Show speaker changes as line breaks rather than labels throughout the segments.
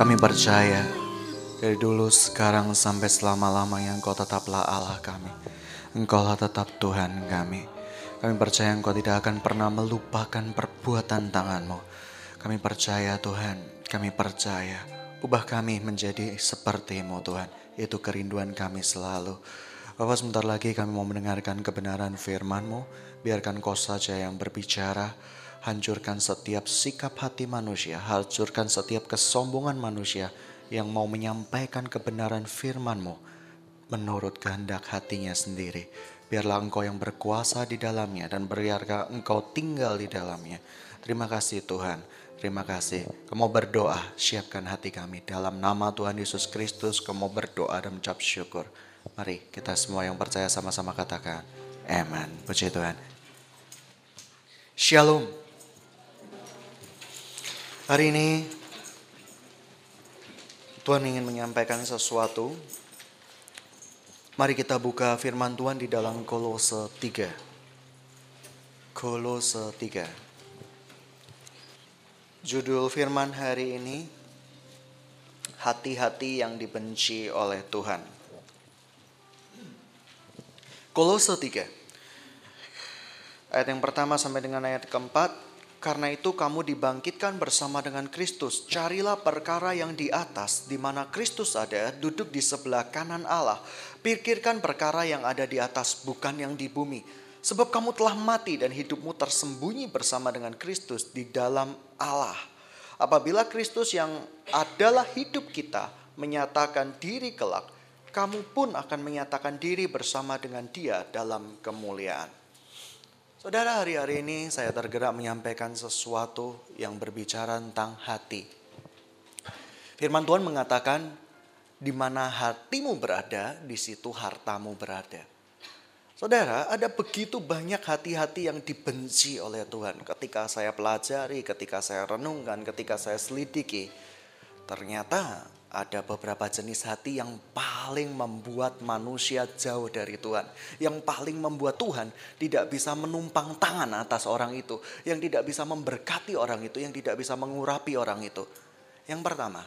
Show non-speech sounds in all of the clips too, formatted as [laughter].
Kami percaya dari dulu, sekarang, sampai selama-lamanya Engkau tetaplah Allah kami. Engkaulah tetap Tuhan kami. Kami percaya Engkau tidak akan pernah melupakan perbuatan tanganmu. Kami percaya Tuhan, kami percaya. Ubah kami menjadi sepertimu Tuhan. Itu kerinduan kami selalu. Bapak sebentar lagi kami mau mendengarkan kebenaran firman-Mu. Biarkan kau saja yang berbicara. Hancurkan setiap sikap hati manusia. Hancurkan setiap kesombongan manusia yang mau menyampaikan kebenaran firman-Mu menurut kehendak hatinya sendiri. Biarlah engkau yang berkuasa di dalamnya dan biarkah engkau tinggal di dalamnya. Terima kasih Tuhan. Terima kasih. Kamu berdoa, siapkan hati kami. Dalam nama Tuhan Yesus Kristus, kamu berdoa dan mengucap syukur. Mari kita semua yang percaya sama-sama katakan. Amen. Puji Tuhan. Shalom. Hari ini Tuhan ingin menyampaikan sesuatu. Mari kita buka firman Tuhan di dalam Kolose 3. Kolose 3. Judul firman hari ini Hati-hati yang dibenci oleh Tuhan. Kolose 3. Ayat yang pertama sampai dengan ayat keempat. Karena itu kamu dibangkitkan bersama dengan Kristus. Carilah perkara yang di atas, di mana Kristus ada, duduk di sebelah kanan Allah. Pikirkan perkara yang ada di atas, bukan yang di bumi. Sebab kamu telah mati dan hidupmu tersembunyi bersama dengan Kristus di dalam Allah. Apabila Kristus yang adalah hidup kita menyatakan diri kelak, kamu pun akan menyatakan diri bersama dengan dia dalam kemuliaan. Saudara, hari-hari ini saya tergerak menyampaikan sesuatu yang berbicara tentang hati. Firman Tuhan mengatakan, di mana hatimu berada, di situ hartamu berada. Saudara, ada begitu banyak hati-hati yang dibenci oleh Tuhan. Ketika saya pelajari, ketika saya renungkan, ketika saya selidiki, ternyata ada beberapa jenis hati yang paling membuat manusia jauh dari Tuhan. Yang paling membuat Tuhan tidak bisa menumpang tangan atas orang itu. Yang tidak bisa memberkati orang itu. Yang tidak bisa mengurapi orang itu. Yang pertama,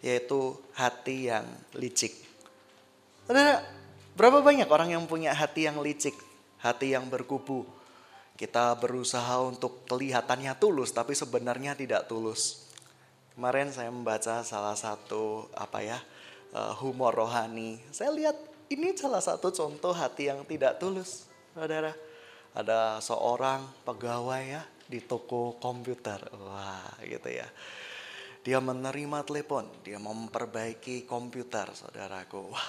yaitu hati yang licik. Saudara, berapa banyak orang yang punya hati yang licik? Hati yang berkubu. Kita berusaha untuk kelihatannya tulus, tapi sebenarnya tidak tulus Kemarin saya membaca salah satu apa ya uh, humor rohani. Saya lihat ini salah satu contoh hati yang tidak tulus, saudara. Ada seorang pegawai ya di toko komputer, wah gitu ya. Dia menerima telepon, dia memperbaiki komputer, saudaraku. Wah,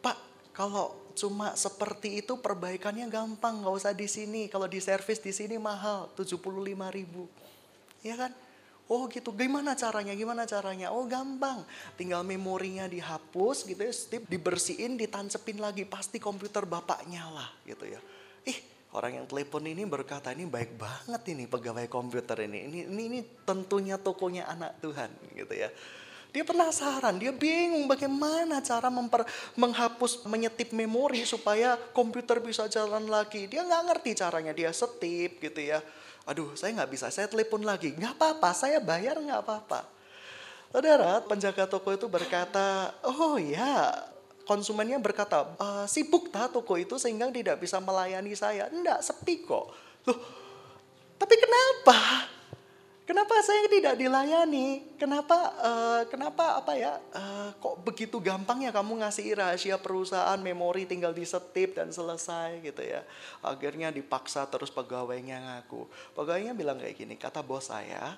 Pak, kalau cuma seperti itu perbaikannya gampang, nggak usah di sini. Kalau di servis di sini mahal, 75 ribu. Ya kan? Oh gitu, gimana caranya? Gimana caranya? Oh gampang, tinggal memorinya dihapus gitu ya, stip dibersihin, ditancepin lagi, pasti komputer bapak nyala gitu ya. Ih, orang yang telepon ini berkata ini baik banget ini pegawai komputer ini. Ini ini, ini tentunya tokonya anak Tuhan gitu ya. Dia penasaran, dia bingung bagaimana cara memper, menghapus, menyetip memori supaya komputer bisa jalan lagi. Dia nggak ngerti caranya, dia setip gitu ya aduh saya nggak bisa, saya telepon lagi. Nggak apa-apa, saya bayar nggak apa-apa. Saudara, penjaga toko itu berkata, oh ya, konsumennya berkata, e, sibuk tak toko itu sehingga tidak bisa melayani saya. Enggak, sepi kok. Loh, tapi kenapa? Kenapa saya tidak dilayani? Kenapa uh, kenapa apa ya? Uh, kok begitu gampangnya kamu ngasih rahasia perusahaan, memori tinggal disetip dan selesai gitu ya. Akhirnya dipaksa terus pegawainya ngaku. Pegawainya bilang kayak gini, kata bos saya,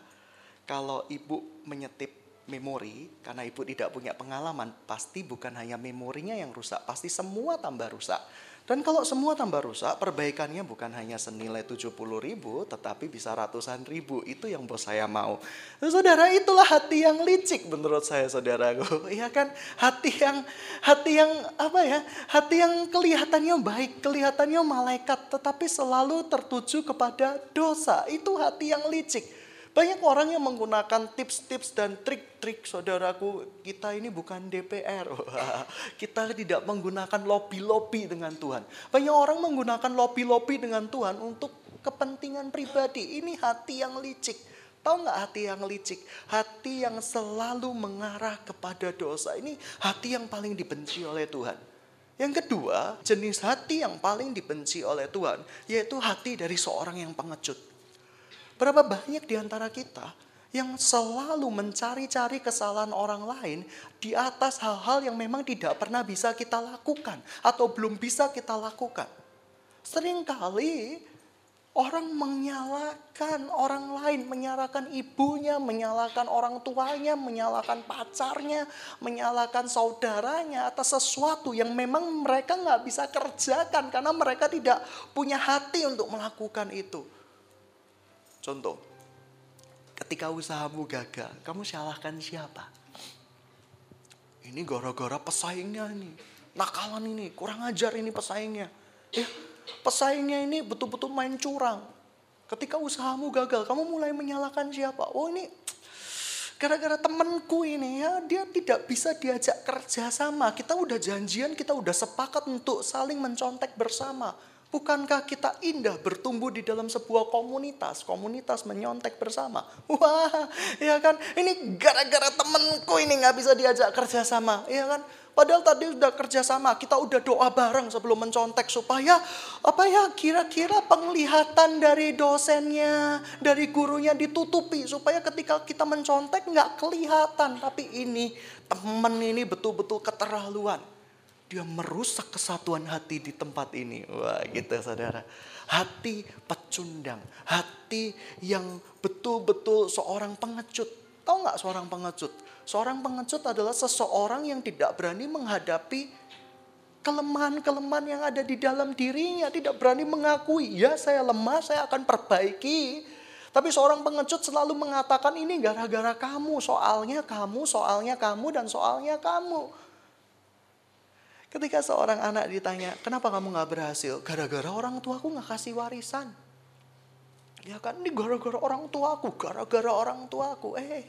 kalau ibu menyetip memori karena ibu tidak punya pengalaman, pasti bukan hanya memorinya yang rusak, pasti semua tambah rusak. Dan kalau semua tambah rusak, perbaikannya bukan hanya senilai 70 ribu, tetapi bisa ratusan ribu. Itu yang bos saya mau. Saudara, itulah hati yang licik menurut saya, saudaraku. [laughs] Iya kan? Hati yang, hati yang apa ya? Hati yang kelihatannya baik, kelihatannya malaikat, tetapi selalu tertuju kepada dosa. Itu hati yang licik. Banyak orang yang menggunakan tips-tips dan trik-trik saudaraku. Kita ini bukan DPR. [laughs] Kita tidak menggunakan lobby-lobby dengan Tuhan. Banyak orang menggunakan lobby-lobby dengan Tuhan untuk kepentingan pribadi. Ini hati yang licik. Tahu nggak hati yang licik? Hati yang selalu mengarah kepada dosa. Ini hati yang paling dibenci oleh Tuhan. Yang kedua, jenis hati yang paling dibenci oleh Tuhan, yaitu hati dari seorang yang pengecut. Berapa banyak di antara kita yang selalu mencari-cari kesalahan orang lain di atas hal-hal yang memang tidak pernah bisa kita lakukan atau belum bisa kita lakukan. Seringkali Orang menyalahkan orang lain, menyalahkan ibunya, menyalahkan orang tuanya, menyalahkan pacarnya, menyalahkan saudaranya atas sesuatu yang memang mereka nggak bisa kerjakan karena mereka tidak punya hati untuk melakukan itu. Contoh, ketika usahamu gagal, kamu salahkan siapa? Ini gara-gara pesaingnya ini, nakalan ini, kurang ajar ini pesaingnya. Eh, pesaingnya ini betul-betul main curang. Ketika usahamu gagal, kamu mulai menyalahkan siapa? Oh ini gara-gara temanku ini ya, dia tidak bisa diajak kerja sama. Kita udah janjian, kita udah sepakat untuk saling mencontek bersama. Bukankah kita indah bertumbuh di dalam sebuah komunitas, komunitas menyontek bersama? [laughs] Wah, ya kan? Ini gara-gara temenku ini nggak bisa diajak kerja sama, ya kan? Padahal tadi sudah kerjasama, kita udah doa bareng sebelum mencontek supaya apa ya kira-kira penglihatan dari dosennya, dari gurunya ditutupi supaya ketika kita mencontek nggak kelihatan. Tapi ini temen ini betul-betul keterlaluan. Dia merusak kesatuan hati di tempat ini. Wah gitu saudara. Hati pecundang. Hati yang betul-betul seorang pengecut. Tahu nggak seorang pengecut? Seorang pengecut adalah seseorang yang tidak berani menghadapi kelemahan-kelemahan yang ada di dalam dirinya. Tidak berani mengakui, ya saya lemah, saya akan perbaiki. Tapi seorang pengecut selalu mengatakan ini gara-gara kamu, soalnya kamu, soalnya kamu, dan soalnya kamu. Ketika seorang anak ditanya, kenapa kamu gak berhasil? Gara-gara orang tuaku gak kasih warisan. Ya kan, ini gara-gara orang tuaku, gara-gara orang tuaku. Eh,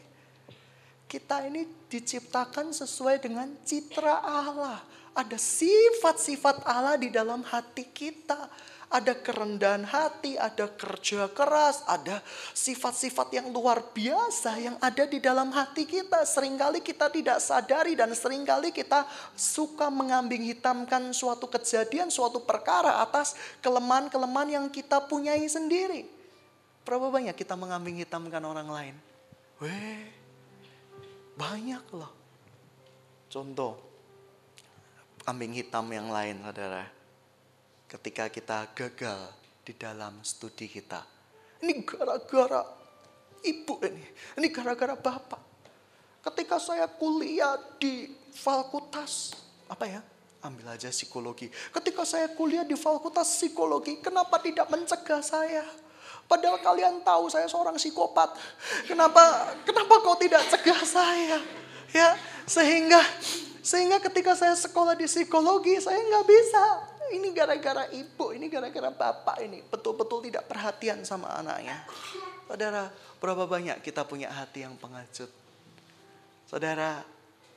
kita ini diciptakan sesuai dengan citra Allah. Ada sifat-sifat Allah di dalam hati kita. Ada kerendahan hati, ada kerja keras, ada sifat-sifat yang luar biasa yang ada di dalam hati kita. Seringkali kita tidak sadari dan sering kali kita suka mengambing hitamkan suatu kejadian, suatu perkara atas kelemahan-kelemahan yang kita punyai sendiri. Berapa banyak kita mengambing hitamkan orang lain? Weh, banyak loh. Contoh, kambing hitam yang lain saudara. Ketika kita gagal di dalam studi kita. Ini gara-gara ibu ini. Ini gara-gara bapak. Ketika saya kuliah di fakultas, apa ya? Ambil aja psikologi. Ketika saya kuliah di fakultas psikologi, kenapa tidak mencegah saya? Padahal kalian tahu saya seorang psikopat. Kenapa kenapa kau tidak cegah saya? Ya, sehingga sehingga ketika saya sekolah di psikologi saya nggak bisa. Ini gara-gara ibu, ini gara-gara bapak ini betul-betul tidak perhatian sama anaknya. Saudara, berapa banyak kita punya hati yang pengecut? Saudara,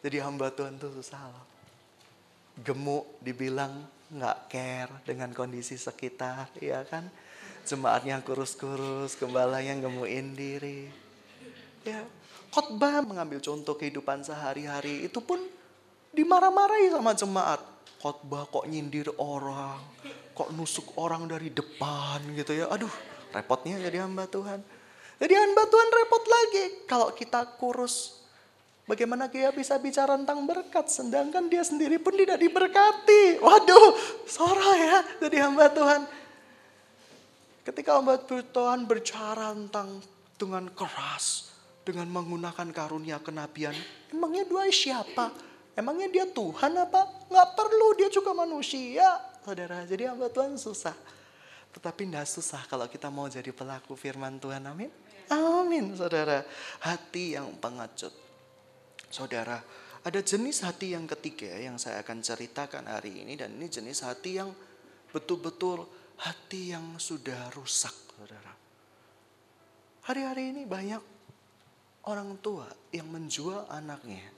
jadi hamba Tuhan itu susah loh. Gemuk dibilang nggak care dengan kondisi sekitar, ya kan? jemaatnya kurus-kurus, gembalanya ngemuin diri. Ya, khotbah mengambil contoh kehidupan sehari-hari itu pun dimarah-marahi sama jemaat. Khotbah kok nyindir orang, kok nusuk orang dari depan gitu ya. Aduh, repotnya jadi hamba Tuhan. Jadi hamba Tuhan repot lagi kalau kita kurus. Bagaimana dia bisa bicara tentang berkat sedangkan dia sendiri pun tidak diberkati. Waduh, sora ya jadi hamba Tuhan. Ketika hamba Tuhan berbicara tentang dengan keras, dengan menggunakan karunia kenabian, emangnya dua siapa? Emangnya dia Tuhan apa? Nggak perlu, dia juga manusia. Saudara, jadi hamba Tuhan susah. Tetapi tidak susah kalau kita mau jadi pelaku firman Tuhan, amin. Amin, saudara. Hati yang pengecut. Saudara, ada jenis hati yang ketiga yang saya akan ceritakan hari ini. Dan ini jenis hati yang betul-betul hati yang sudah rusak, saudara. Hari-hari ini banyak orang tua yang menjual anaknya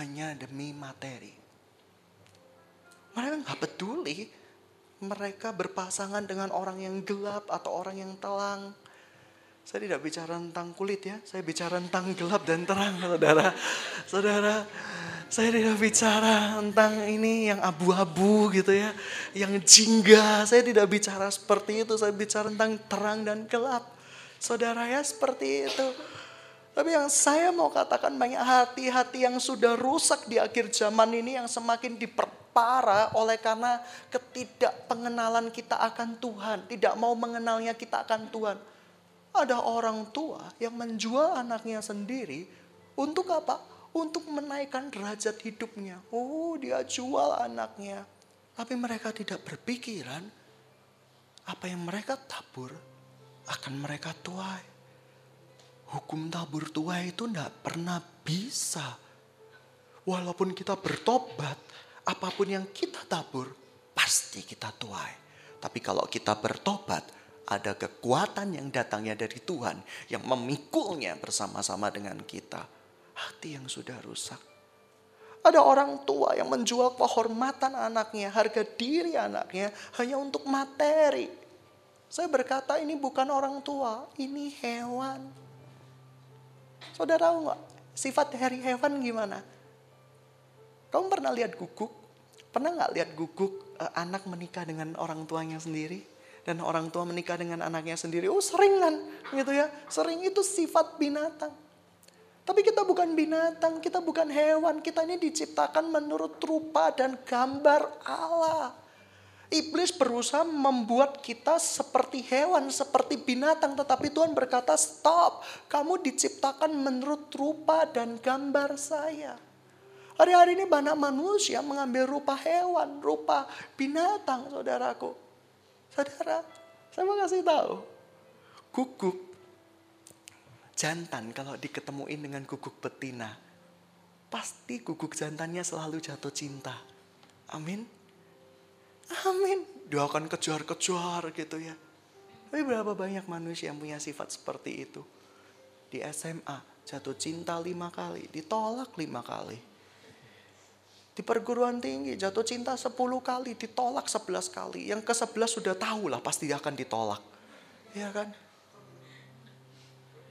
hanya demi materi. Mereka nggak peduli mereka berpasangan dengan orang yang gelap atau orang yang telang. Saya tidak bicara tentang kulit ya, saya bicara tentang gelap dan terang, saudara. Saudara, saya tidak bicara tentang ini yang abu-abu gitu ya, yang jingga. Saya tidak bicara seperti itu, saya bicara tentang terang dan gelap. Saudara ya seperti itu. Tapi yang saya mau katakan banyak hati-hati yang sudah rusak di akhir zaman ini yang semakin diperparah oleh karena ketidakpengenalan kita akan Tuhan. Tidak mau mengenalnya kita akan Tuhan ada orang tua yang menjual anaknya sendiri untuk apa? Untuk menaikkan derajat hidupnya. Oh, dia jual anaknya. Tapi mereka tidak berpikiran apa yang mereka tabur akan mereka tuai. Hukum tabur tuai itu tidak pernah bisa. Walaupun kita bertobat, apa pun yang kita tabur, pasti kita tuai. Tapi kalau kita bertobat, ada kekuatan yang datangnya dari Tuhan yang memikulnya bersama-sama dengan kita. Hati yang sudah rusak. Ada orang tua yang menjual kehormatan anaknya, harga diri anaknya hanya untuk materi. Saya berkata ini bukan orang tua, ini hewan. Saudara tahu nggak sifat dari hewan gimana? Kamu pernah lihat guguk? Pernah nggak lihat guguk eh, anak menikah dengan orang tuanya sendiri? dan orang tua menikah dengan anaknya sendiri. Oh sering kan gitu ya. Sering itu sifat binatang. Tapi kita bukan binatang, kita bukan hewan. Kita ini diciptakan menurut rupa dan gambar Allah. Iblis berusaha membuat kita seperti hewan, seperti binatang. Tetapi Tuhan berkata, stop. Kamu diciptakan menurut rupa dan gambar saya. Hari-hari ini banyak manusia mengambil rupa hewan, rupa binatang, saudaraku. Saudara, saya mau kasih tahu. Guguk jantan kalau diketemuin dengan guguk betina, pasti guguk jantannya selalu jatuh cinta. Amin. Amin. Dia akan kejar-kejar gitu ya. Tapi berapa banyak manusia yang punya sifat seperti itu? Di SMA jatuh cinta lima kali, ditolak lima kali di perguruan tinggi jatuh cinta 10 kali, ditolak 11 kali. Yang ke-11 sudah tahu lah pasti akan ditolak. Ya kan?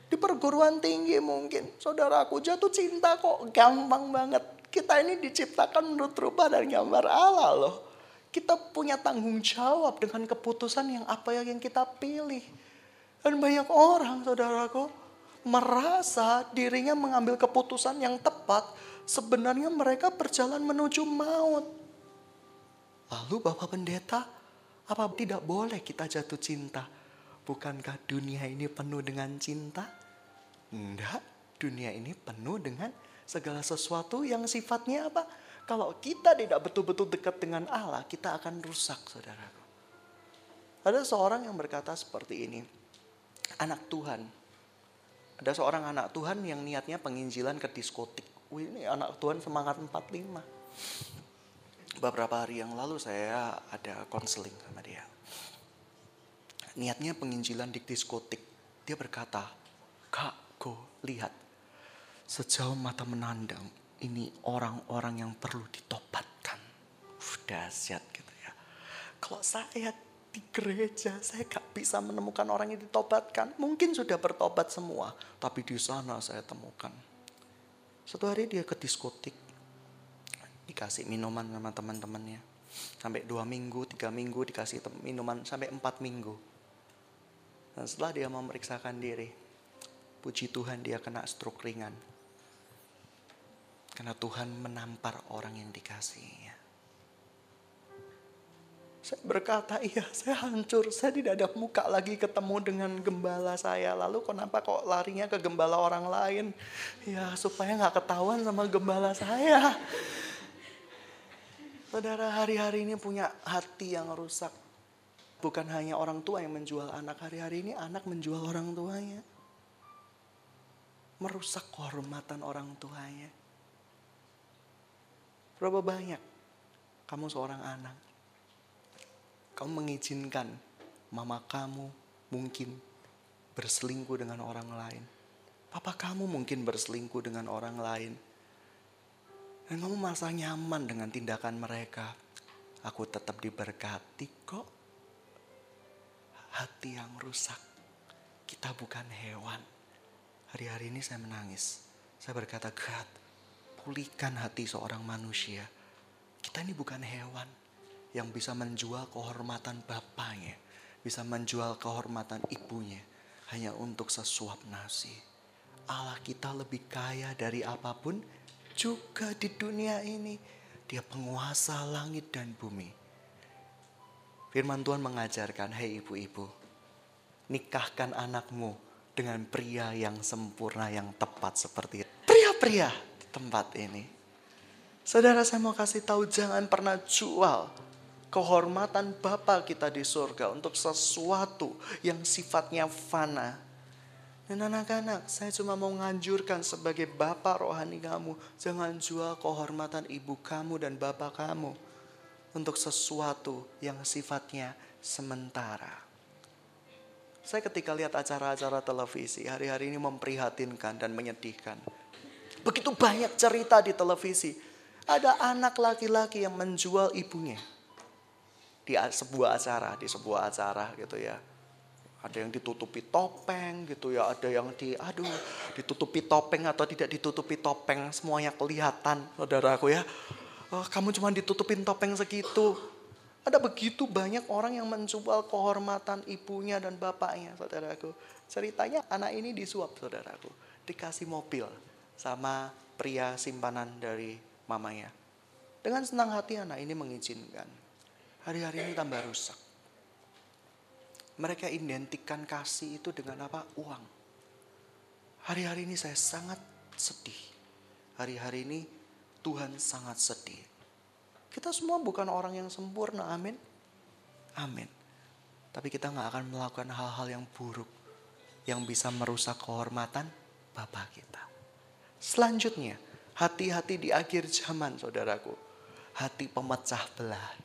Di perguruan tinggi mungkin, saudaraku jatuh cinta kok gampang banget. Kita ini diciptakan menurut rupa dan gambar Allah loh. Kita punya tanggung jawab dengan keputusan yang apa yang kita pilih. Dan banyak orang, saudaraku, merasa dirinya mengambil keputusan yang tepat sebenarnya mereka berjalan menuju maut. Lalu Bapak Pendeta, apa tidak boleh kita jatuh cinta? Bukankah dunia ini penuh dengan cinta? Enggak, dunia ini penuh dengan segala sesuatu yang sifatnya apa? Kalau kita tidak betul-betul dekat dengan Allah, kita akan rusak, saudaraku. Ada seorang yang berkata seperti ini, anak Tuhan. Ada seorang anak Tuhan yang niatnya penginjilan ke diskotik. Wih ini anak Tuhan semangat 45. Beberapa hari yang lalu saya ada konseling sama dia. Niatnya penginjilan di diskotik. Dia berkata, Kak, go lihat. Sejauh mata menandang, ini orang-orang yang perlu ditobatkan. Udah siap gitu ya. Kalau saya di gereja, saya gak bisa menemukan orang yang ditobatkan. Mungkin sudah bertobat semua, tapi di sana saya temukan satu hari dia ke diskotik. Dikasih minuman sama teman-temannya. Sampai dua minggu, tiga minggu dikasih minuman sampai empat minggu. Dan setelah dia memeriksakan diri, puji Tuhan dia kena stroke ringan. Karena Tuhan menampar orang yang dikasihnya. Saya berkata, iya saya hancur. Saya tidak ada muka lagi ketemu dengan gembala saya. Lalu kenapa kok larinya ke gembala orang lain? Ya supaya nggak ketahuan sama gembala saya. Saudara hari-hari ini punya hati yang rusak. Bukan hanya orang tua yang menjual anak. Hari-hari ini anak menjual orang tuanya. Merusak kehormatan orang tuanya. Berapa banyak kamu seorang anak kamu mengizinkan mama kamu mungkin berselingkuh dengan orang lain. Papa kamu mungkin berselingkuh dengan orang lain. Dan kamu merasa nyaman dengan tindakan mereka. Aku tetap diberkati kok. Hati yang rusak. kita bukan hewan. Hari-hari ini saya menangis. Saya berkata, God, pulihkan hati seorang manusia. Kita ini bukan hewan yang bisa menjual kehormatan bapaknya. Bisa menjual kehormatan ibunya. Hanya untuk sesuap nasi. Allah kita lebih kaya dari apa pun juga di dunia ini. Dia penguasa langit dan bumi. Firman Tuhan mengajarkan, hei ibu-ibu, nikahkan anakmu dengan pria yang sempurna, yang tepat seperti pria-pria tempat ini. Saudara saya mau kasih tahu jangan pernah jual kehormatan Bapa kita di surga untuk sesuatu yang sifatnya fana. Dan anak-anak, saya cuma mau nganjurkan sebagai bapak rohani kamu, jangan jual kehormatan ibu kamu dan bapak kamu untuk sesuatu yang sifatnya sementara. Saya ketika lihat acara-acara televisi hari-hari ini memprihatinkan dan menyedihkan. Begitu banyak cerita di televisi. Ada anak laki-laki yang menjual ibunya. Di sebuah acara, di sebuah acara gitu ya. Ada yang ditutupi topeng gitu ya, ada yang di aduh ditutupi topeng atau tidak ditutupi topeng, semuanya kelihatan, saudaraku ya. Oh, kamu cuma ditutupin topeng segitu, ada begitu banyak orang yang menjual kehormatan ibunya dan bapaknya, saudaraku. Ceritanya anak ini disuap, saudaraku. Dikasih mobil sama pria simpanan dari mamanya. Dengan senang hati anak ini mengizinkan. Hari-hari ini tambah rusak. Mereka identikkan kasih itu dengan apa? Uang. Hari-hari ini saya sangat sedih. Hari-hari ini Tuhan sangat sedih kita semua bukan orang yang sempurna, amin. Amin. Tapi kita nggak akan melakukan hal-hal yang buruk yang bisa merusak kehormatan Bapa. Selanjutnya, hati-hati di akhir zaman, saudaraku. Hati pemecah belah.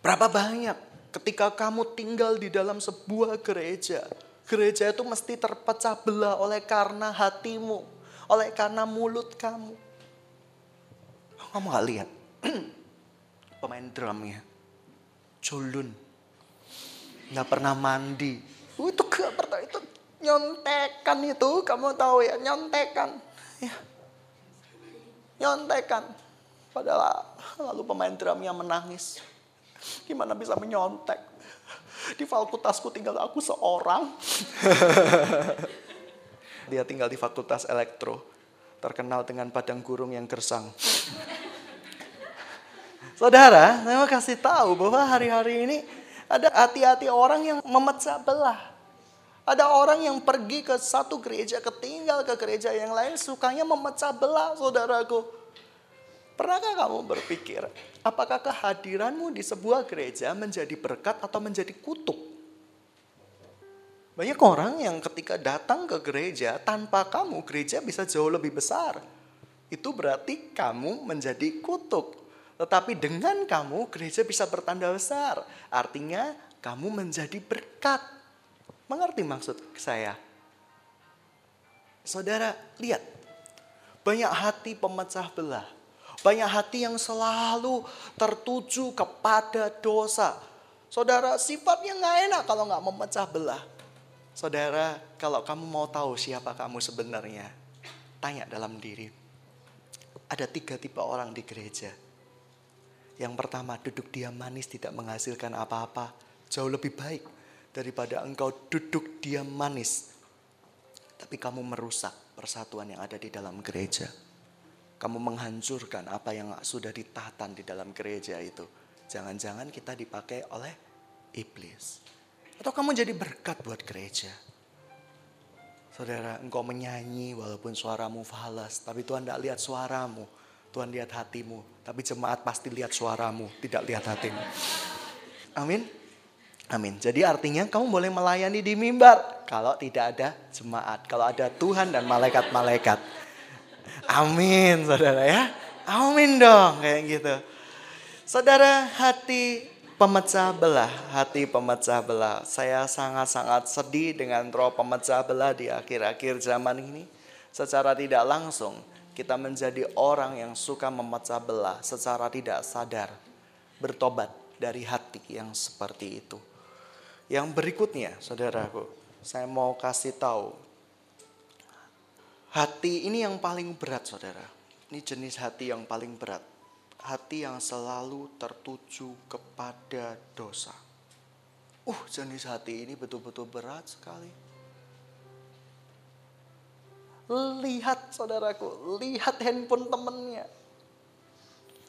Berapa banyak ketika kamu tinggal di dalam sebuah gereja, gereja itu mesti terpecah belah oleh karena hatimu, oleh karena mulut kamu. Kamu gak lihat [clears throat] pemain drumnya. Culun. Nggak pernah mandi. Uh, itu gak pernah itu nyontekan itu kamu tahu ya nyontekan. Ya. Nyontekan. Padahal lalu pemain drumnya menangis. Gimana bisa menyontek? Di fakultasku tinggal aku seorang. [laughs] Dia tinggal di fakultas elektro. Terkenal dengan padang gurung yang gersang. [laughs] Saudara, saya mau kasih tahu bahwa hari-hari ini ada hati-hati orang yang memecah belah. Ada orang yang pergi ke satu gereja, ketinggal ke gereja yang lain, sukanya memecah belah, saudaraku. Pernahkah kamu berpikir, apakah kehadiranmu di sebuah gereja menjadi berkat atau menjadi kutuk? Banyak orang yang ketika datang ke gereja, tanpa kamu, gereja bisa jauh lebih besar. Itu berarti kamu menjadi kutuk. Tetapi dengan kamu gereja bisa bertanda besar. Artinya kamu menjadi berkat. Mengerti maksud saya? Saudara, lihat. Banyak hati pemecah belah. Banyak hati yang selalu tertuju kepada dosa. Saudara, sifatnya nggak enak kalau nggak memecah belah. Saudara, kalau kamu mau tahu siapa kamu sebenarnya, tanya dalam diri. Ada tiga tipe orang di gereja yang pertama, duduk diam manis tidak menghasilkan apa-apa. Jauh lebih baik daripada engkau duduk diam manis. Tapi kamu merusak persatuan yang ada di dalam gereja. Kamu menghancurkan apa yang sudah ditatan di dalam gereja itu. Jangan-jangan kita dipakai oleh iblis. Atau kamu jadi berkat buat gereja. Saudara, engkau menyanyi walaupun suaramu falas, tapi Tuhan tidak lihat suaramu. Tuhan lihat hatimu. Tapi jemaat pasti lihat suaramu, tidak lihat hatimu. Amin. Amin. Jadi artinya kamu boleh melayani di mimbar kalau tidak ada jemaat, kalau ada Tuhan dan malaikat-malaikat. Amin, saudara ya. Amin dong, kayak gitu. Saudara, hati pemecah belah, hati pemecah belah. Saya sangat-sangat sedih dengan roh pemecah belah di akhir-akhir zaman ini. Secara tidak langsung, kita menjadi orang yang suka memecah belah secara tidak sadar, bertobat dari hati yang seperti itu. Yang berikutnya, saudaraku, saya mau kasih tahu. Hati ini yang paling berat saudara. Ini jenis hati yang paling berat. Hati yang selalu tertuju kepada dosa. Uh, jenis hati ini betul-betul berat sekali. Lihat saudaraku, lihat handphone temennya.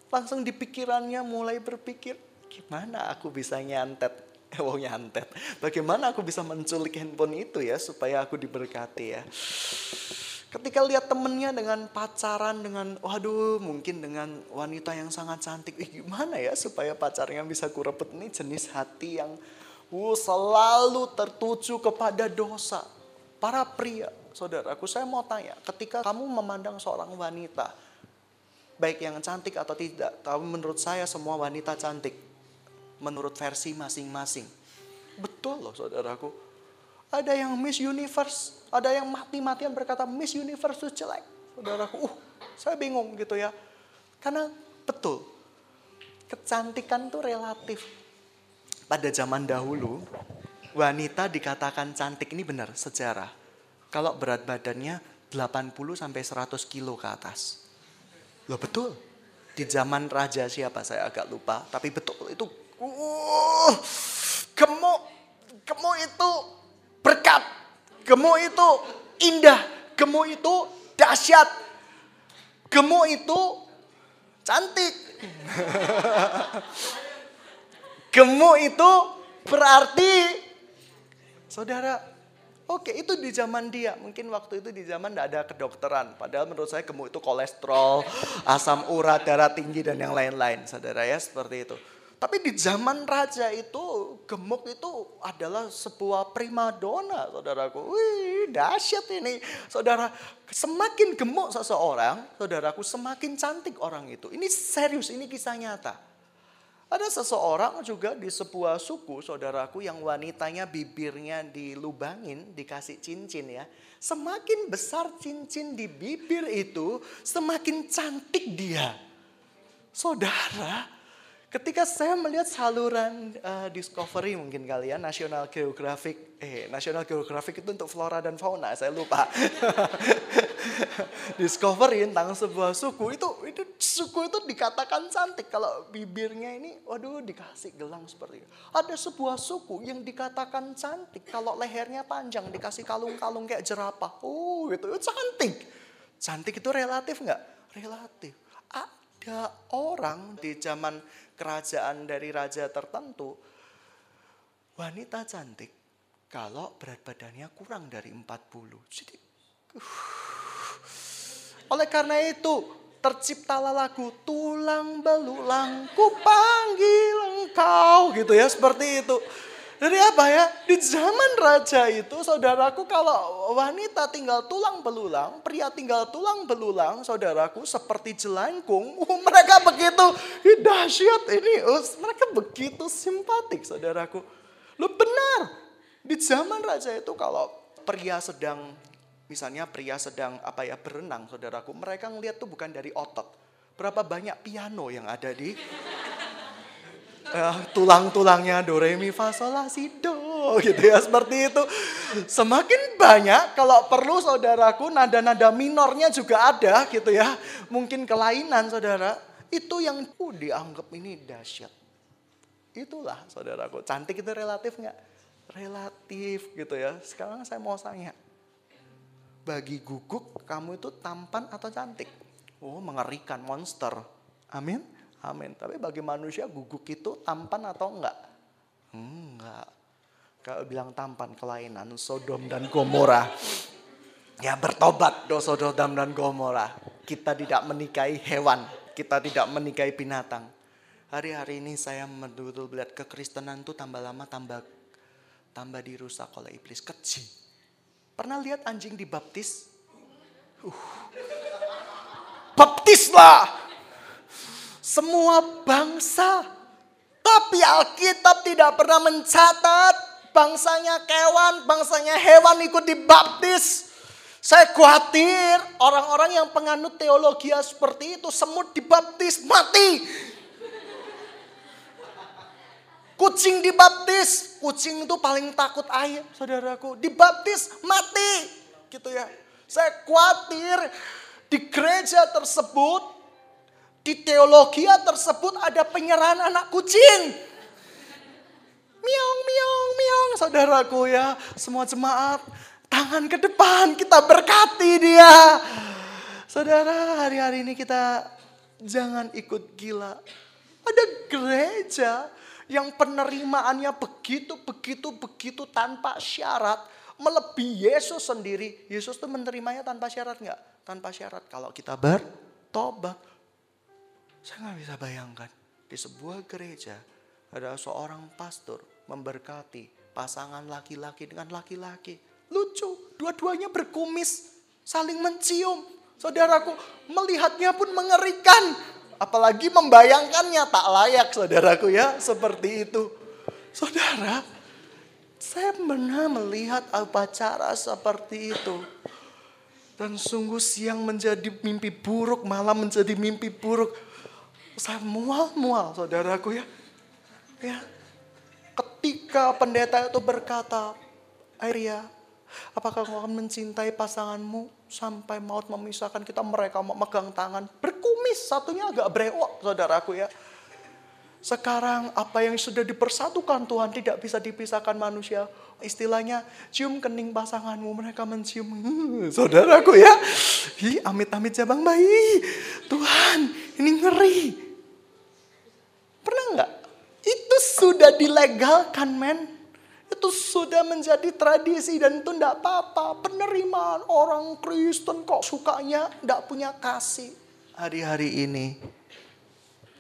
Langsung di pikirannya mulai berpikir, gimana aku bisa nyantet? [laughs] Eh, wow nyantet. Bagaimana aku bisa menculik handphone itu ya supaya aku diberkati ya. Ketika lihat temennya dengan pacaran dengan, waduh mungkin dengan wanita yang sangat cantik. Ih, gimana ya supaya pacarnya bisa kurebut ini jenis hati yang uh, selalu tertuju kepada dosa. Para pria, saudaraku saya mau tanya, ketika kamu memandang seorang wanita, baik yang cantik atau tidak, tapi menurut saya semua wanita cantik. Menurut versi masing-masing. Betul loh saudaraku. Ada yang Miss Universe, ada yang mati-matian berkata Miss Universe itu jelek. Saudaraku, uh, saya bingung gitu ya. Karena betul, kecantikan itu relatif. Pada zaman dahulu, wanita dikatakan cantik ini benar sejarah. Kalau berat badannya 80 sampai 100 kilo ke atas. Loh betul. Di zaman raja siapa saya agak lupa, tapi betul itu uh, gemuk, gemuk itu berkat. Gemuk itu indah. Gemuk itu dahsyat. Gemuk itu cantik. [laughs] Gemuk itu berarti saudara Oke, itu di zaman dia. Mungkin waktu itu di zaman tidak ada kedokteran. Padahal menurut saya gemuk itu kolesterol, asam urat, darah tinggi, dan yang lain-lain. Saudara ya, seperti itu. Tapi di zaman raja itu gemuk itu adalah sebuah primadona, saudaraku. Wih, dahsyat ini. Saudara, semakin gemuk seseorang, saudaraku, semakin cantik orang itu. Ini serius, ini kisah nyata. Ada seseorang juga di sebuah suku, saudaraku, yang wanitanya bibirnya dilubangin, dikasih cincin ya. Semakin besar cincin di bibir itu, semakin cantik dia. Saudara, Ketika saya melihat saluran uh, Discovery mungkin kalian ya, National Geographic, eh National Geographic itu untuk flora dan fauna, saya lupa. [laughs] Discovery tentang sebuah suku itu itu suku itu dikatakan cantik kalau bibirnya ini waduh dikasih gelang seperti itu. Ada sebuah suku yang dikatakan cantik kalau lehernya panjang dikasih kalung-kalung kayak jerapah. Oh, itu cantik. Cantik itu relatif nggak? Relatif. Ada orang di zaman kerajaan dari raja tertentu, wanita cantik kalau berat badannya kurang dari 40. Jadi, uh, oleh karena itu terciptalah lagu tulang belulang ku panggil engkau gitu ya seperti itu. Jadi apa ya? Di zaman raja itu saudaraku kalau wanita tinggal tulang belulang, pria tinggal tulang belulang, saudaraku seperti jelangkung. [laughs] Uh, mereka begitu dahsyat ini, uh, mereka begitu simpatik saudaraku. Lu benar. Di zaman raja itu kalau pria sedang misalnya pria sedang apa ya berenang saudaraku, mereka ngeliat tuh bukan dari otot. Berapa banyak piano yang ada di uh, tulang-tulangnya do re mi fa sol la si do gitu ya seperti itu. Semakin banyak kalau perlu saudaraku nada-nada minornya juga ada gitu ya. Mungkin kelainan saudara. Itu yang uh, dianggap ini dahsyat. Itulah saudaraku. Cantik itu relatif nggak? Relatif gitu ya. Sekarang saya mau tanya. Bagi guguk kamu itu tampan atau cantik? Oh mengerikan monster. Amin. Amin. Tapi bagi manusia guguk itu tampan atau enggak? Enggak. Kalau bilang tampan kelainan Sodom dan Gomora. Ya bertobat dosa Sodom dan Gomora. Kita tidak menikahi hewan. Kita tidak menikahi binatang. Hari-hari ini saya betul-betul melihat kekristenan itu tambah lama tambah tambah dirusak oleh iblis kecil. Pernah lihat anjing dibaptis? Uh. Baptislah semua bangsa. Tapi Alkitab tidak pernah mencatat bangsanya kewan, bangsanya hewan ikut dibaptis. Saya khawatir orang-orang yang penganut teologi seperti itu semut dibaptis mati. Kucing dibaptis, kucing itu paling takut air, saudaraku. Dibaptis mati, gitu ya. Saya khawatir di gereja tersebut, di teologi tersebut ada penyerahan anak kucing. Miong, miong, miong, saudaraku ya. Semua jemaat, tangan ke depan, kita berkati dia. Saudara, hari-hari ini kita jangan ikut gila. Ada gereja yang penerimaannya begitu, begitu, begitu tanpa syarat. Melebihi Yesus sendiri. Yesus tuh menerimanya tanpa syarat nggak? Tanpa syarat. Kalau kita bertobat. Saya nggak bisa bayangkan. Di sebuah gereja ada seorang pastor memberkati pasangan laki-laki dengan laki-laki. Lucu, dua-duanya berkumis, saling mencium. Saudaraku, melihatnya pun mengerikan. Apalagi membayangkannya tak layak saudaraku ya, seperti itu. Saudara, saya pernah melihat upacara seperti itu. Dan sungguh siang menjadi mimpi buruk, malam menjadi mimpi buruk. Saya mual-mual saudaraku ya. Ya. Ketika pendeta itu berkata, Airia, apakah kau akan mencintai pasanganmu sampai maut memisahkan kita? Mereka memegang tangan berkumis satunya agak brewok saudaraku ya. Sekarang apa yang sudah dipersatukan Tuhan tidak bisa dipisahkan manusia. Istilahnya cium kening pasanganmu mereka mencium. [laughs] Saudaraku ya. Hi amit-amit jabang bayi. Tuhan ini ngeri pernah nggak itu sudah dilegalkan men itu sudah menjadi tradisi dan itu tidak apa-apa. Penerimaan orang Kristen kok sukanya tidak punya kasih. Hari-hari ini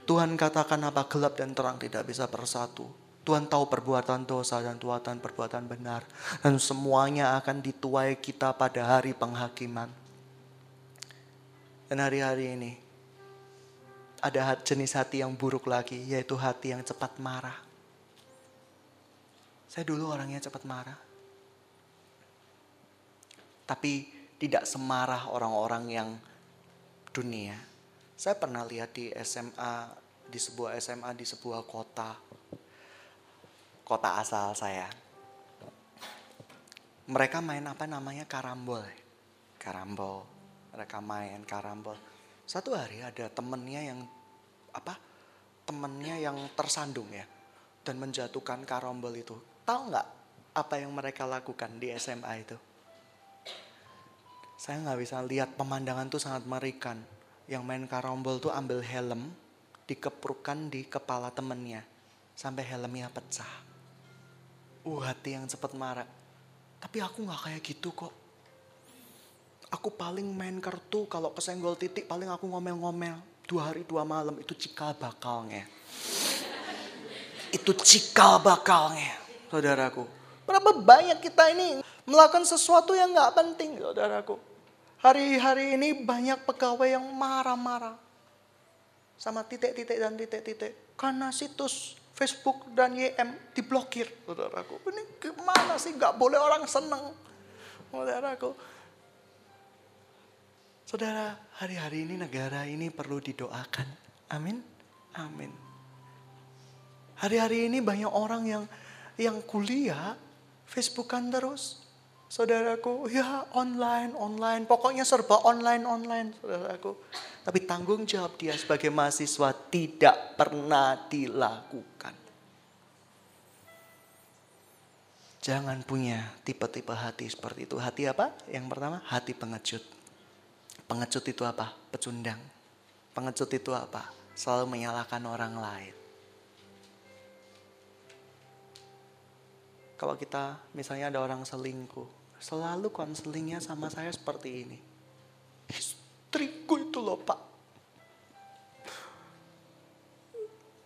Tuhan katakan apa gelap dan terang tidak bisa bersatu. Tuhan tahu perbuatan dosa dan tuatan perbuatan benar. Dan semuanya akan dituai kita pada hari penghakiman. Dan hari-hari ini ada jenis hati yang buruk lagi, yaitu hati yang cepat marah. Saya dulu orangnya cepat marah. Tapi tidak semarah orang-orang yang dunia. Saya pernah lihat di SMA, di sebuah SMA di sebuah kota. Kota asal saya. Mereka main apa namanya karambol. Karambol. Mereka main karambol. Satu hari ada temennya yang apa? Temennya yang tersandung ya dan menjatuhkan karambol itu Tahu nggak apa yang mereka lakukan di SMA itu? Saya nggak bisa lihat pemandangan tuh sangat merikan. Yang main karombol tuh ambil helm, dikeprukan di kepala temennya. Sampai helmnya pecah. Uh, hati yang cepat marah. Tapi aku nggak kayak gitu kok. Aku paling main kartu kalau kesenggol titik paling aku ngomel-ngomel. Dua hari dua malam itu cikal bakalnya. Itu cikal bakalnya saudaraku. Berapa banyak kita ini melakukan sesuatu yang nggak penting, saudaraku. Hari-hari ini banyak pegawai yang marah-marah. Sama titik-titik dan titik-titik. Karena situs Facebook dan YM diblokir, saudaraku. Ini gimana sih nggak boleh orang seneng, saudaraku. Saudara, hari-hari ini negara ini perlu didoakan. Amin. Amin. Hari-hari ini banyak orang yang yang kuliah Facebookan terus. Saudaraku, ya online, online. Pokoknya serba online, online, saudaraku. Tapi tanggung jawab dia sebagai mahasiswa tidak pernah dilakukan. Jangan punya tipe-tipe hati seperti itu. Hati apa? Yang pertama, hati pengecut. Pengecut itu apa? Pecundang. Pengecut itu apa? Selalu menyalahkan orang lain. Kalau kita misalnya ada orang selingkuh, selalu konselingnya sama saya seperti ini. Istriku itu loh pak.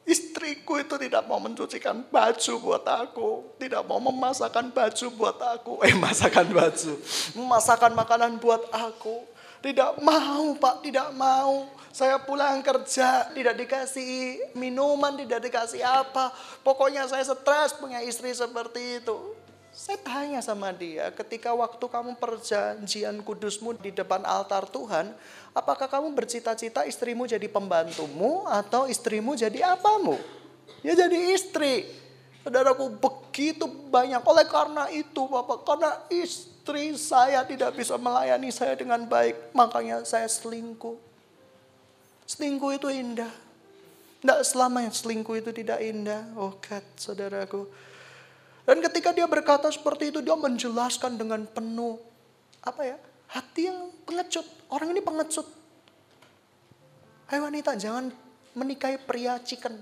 Istriku itu tidak mau mencucikan baju buat aku. Tidak mau memasakkan baju buat aku. Eh masakan baju. Memasakkan makanan buat aku. Tidak mau pak, tidak mau. Saya pulang kerja, tidak dikasih minuman, tidak dikasih apa. Pokoknya saya stres punya istri seperti itu. Saya tanya sama dia, ketika waktu kamu perjanjian kudusmu di depan altar Tuhan, apakah kamu bercita-cita istrimu jadi pembantumu atau istrimu jadi apamu? Ya jadi istri. Saudaraku begitu banyak. Oleh karena itu Bapak, karena istri saya tidak bisa melayani saya dengan baik. Makanya saya selingkuh. Selingkuh itu indah. Tidak selamanya selingkuh itu tidak indah. Oh God, saudaraku. Dan ketika dia berkata seperti itu, dia menjelaskan dengan penuh apa ya? Hati yang pengecut. Orang ini pengecut. Hai wanita, jangan menikahi pria chicken.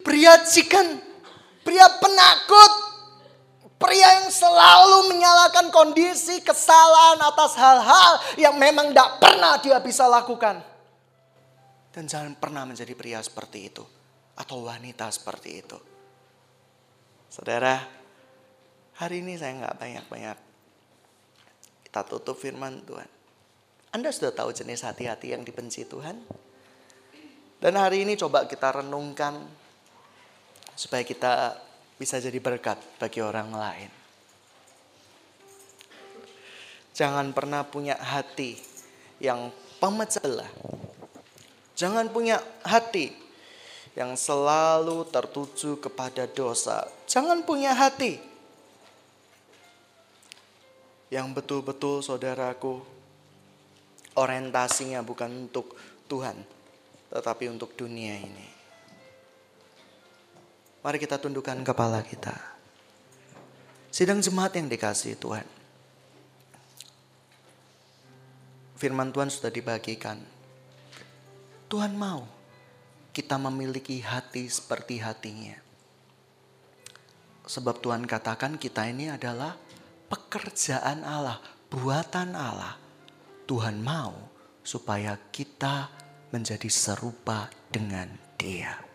Pria chicken. Pria penakut. Pria yang selalu menyalahkan kondisi kesalahan atas hal-hal yang memang tidak pernah dia bisa lakukan. Dan jangan pernah menjadi pria seperti itu. Atau wanita seperti itu. Saudara, hari ini saya nggak banyak-banyak. Kita tutup firman Tuhan. Anda sudah tahu jenis hati-hati yang dibenci Tuhan? Dan hari ini coba kita renungkan supaya kita bisa jadi berkat bagi orang lain. Jangan pernah punya hati yang pemecah belah. Jangan punya hati yang selalu tertuju kepada dosa. Jangan punya hati yang betul-betul saudaraku orientasinya bukan untuk Tuhan, tetapi untuk dunia ini. Mari kita tundukkan kepala kita. Sidang jemaat yang dikasih Tuhan. Firman Tuhan sudah dibagikan. Tuhan mau kita memiliki hati seperti hatinya. Sebab Tuhan katakan kita ini adalah pekerjaan Allah, buatan Allah Tuhan mau supaya kita menjadi serupa dengan Dia.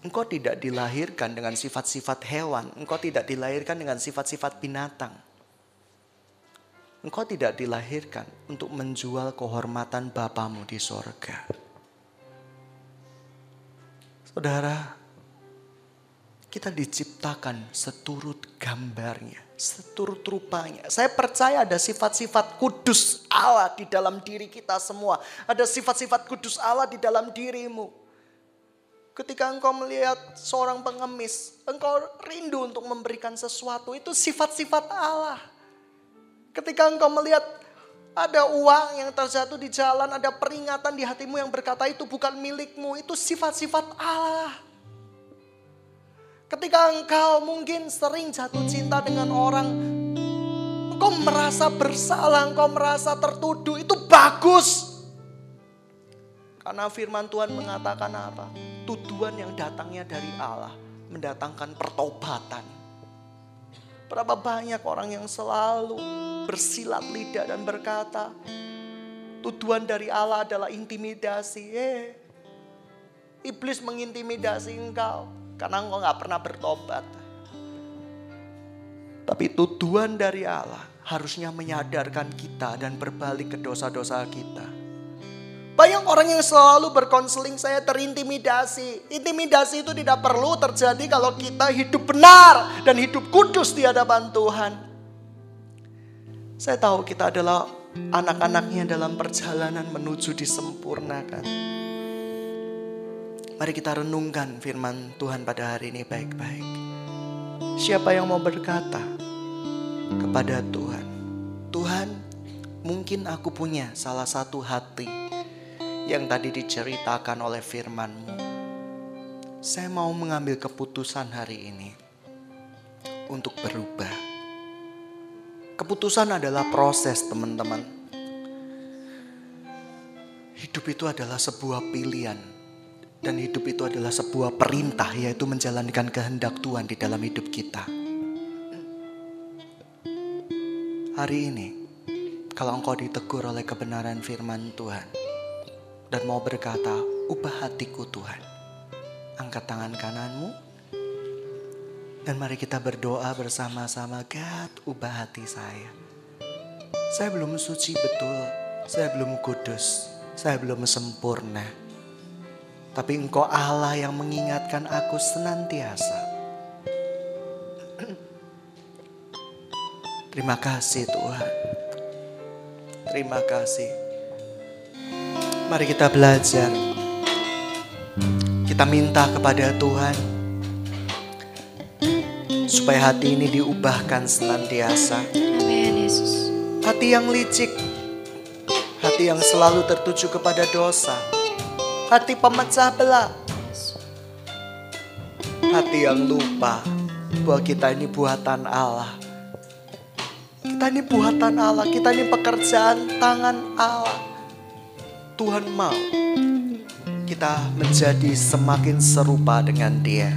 Engkau tidak dilahirkan dengan sifat-sifat hewan, engkau tidak dilahirkan dengan sifat-sifat binatang. Engkau tidak dilahirkan untuk menjual kehormatan Bapamu di sorga. Saudara, kita diciptakan seturut gambarnya seturut rupanya. Saya percaya ada sifat-sifat kudus Allah di dalam diri kita semua. Ada sifat-sifat kudus Allah di dalam dirimu. Ketika engkau melihat seorang pengemis, engkau rindu untuk memberikan sesuatu. Itu sifat-sifat Allah. Ketika engkau melihat ada uang yang terjatuh di jalan, ada peringatan di hatimu yang berkata itu bukan milikmu. Itu sifat-sifat Allah. Ketika engkau mungkin sering jatuh cinta dengan orang, engkau merasa bersalah, engkau merasa tertuduh, itu bagus. Karena firman Tuhan mengatakan apa? Tuduhan yang datangnya dari Allah mendatangkan pertobatan. Berapa banyak orang yang selalu bersilat lidah dan berkata, tuduhan dari Allah adalah intimidasi. Eh, iblis mengintimidasi engkau karena engkau gak pernah bertobat. Tapi tuduhan dari Allah harusnya menyadarkan kita dan berbalik ke dosa-dosa kita. Banyak orang yang selalu berkonseling saya terintimidasi. Intimidasi itu tidak perlu terjadi kalau kita hidup benar dan hidup kudus di hadapan Tuhan. Saya tahu kita adalah anak-anaknya dalam perjalanan menuju disempurnakan. Mari kita renungkan firman Tuhan pada hari ini baik-baik. Siapa yang mau berkata kepada Tuhan, Tuhan, mungkin aku punya salah satu hati yang tadi diceritakan oleh firman-Mu. Saya mau mengambil keputusan hari ini untuk berubah. Keputusan adalah proses, teman-teman. Hidup itu adalah sebuah pilihan dan hidup itu adalah sebuah perintah yaitu menjalankan kehendak Tuhan di dalam hidup kita. Hari ini, kalau engkau ditegur oleh kebenaran firman Tuhan dan mau berkata, ubah hatiku Tuhan. Angkat tangan kananmu dan mari kita berdoa bersama-sama, God, ubah hati saya. Saya belum suci betul, saya belum kudus, saya belum sempurna. Tapi engkau Allah yang mengingatkan aku senantiasa. Terima kasih Tuhan. Terima kasih. Mari kita belajar. Kita minta kepada Tuhan supaya hati ini diubahkan senantiasa.
Amin Yesus.
Hati yang licik, hati yang selalu tertuju kepada dosa, hati pemecah belah, hati yang lupa bahwa kita ini buatan Allah. Kita ini buatan Allah, kita ini pekerjaan tangan Allah. Tuhan mau kita menjadi semakin serupa dengan Dia.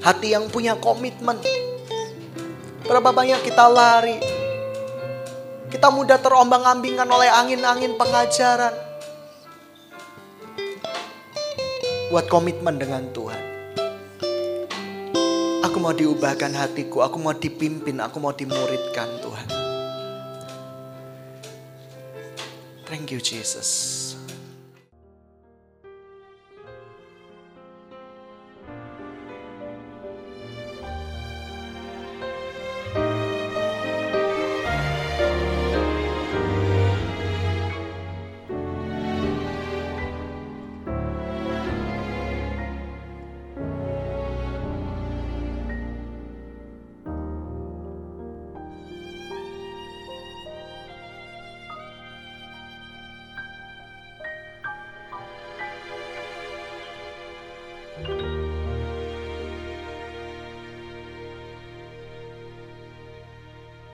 Hati yang punya komitmen. Berapa banyak kita lari, kita mudah terombang-ambingan oleh angin-angin pengajaran. Buat komitmen dengan Tuhan. Aku mau diubahkan hatiku, aku mau dipimpin, aku mau dimuridkan Tuhan. Thank you Jesus.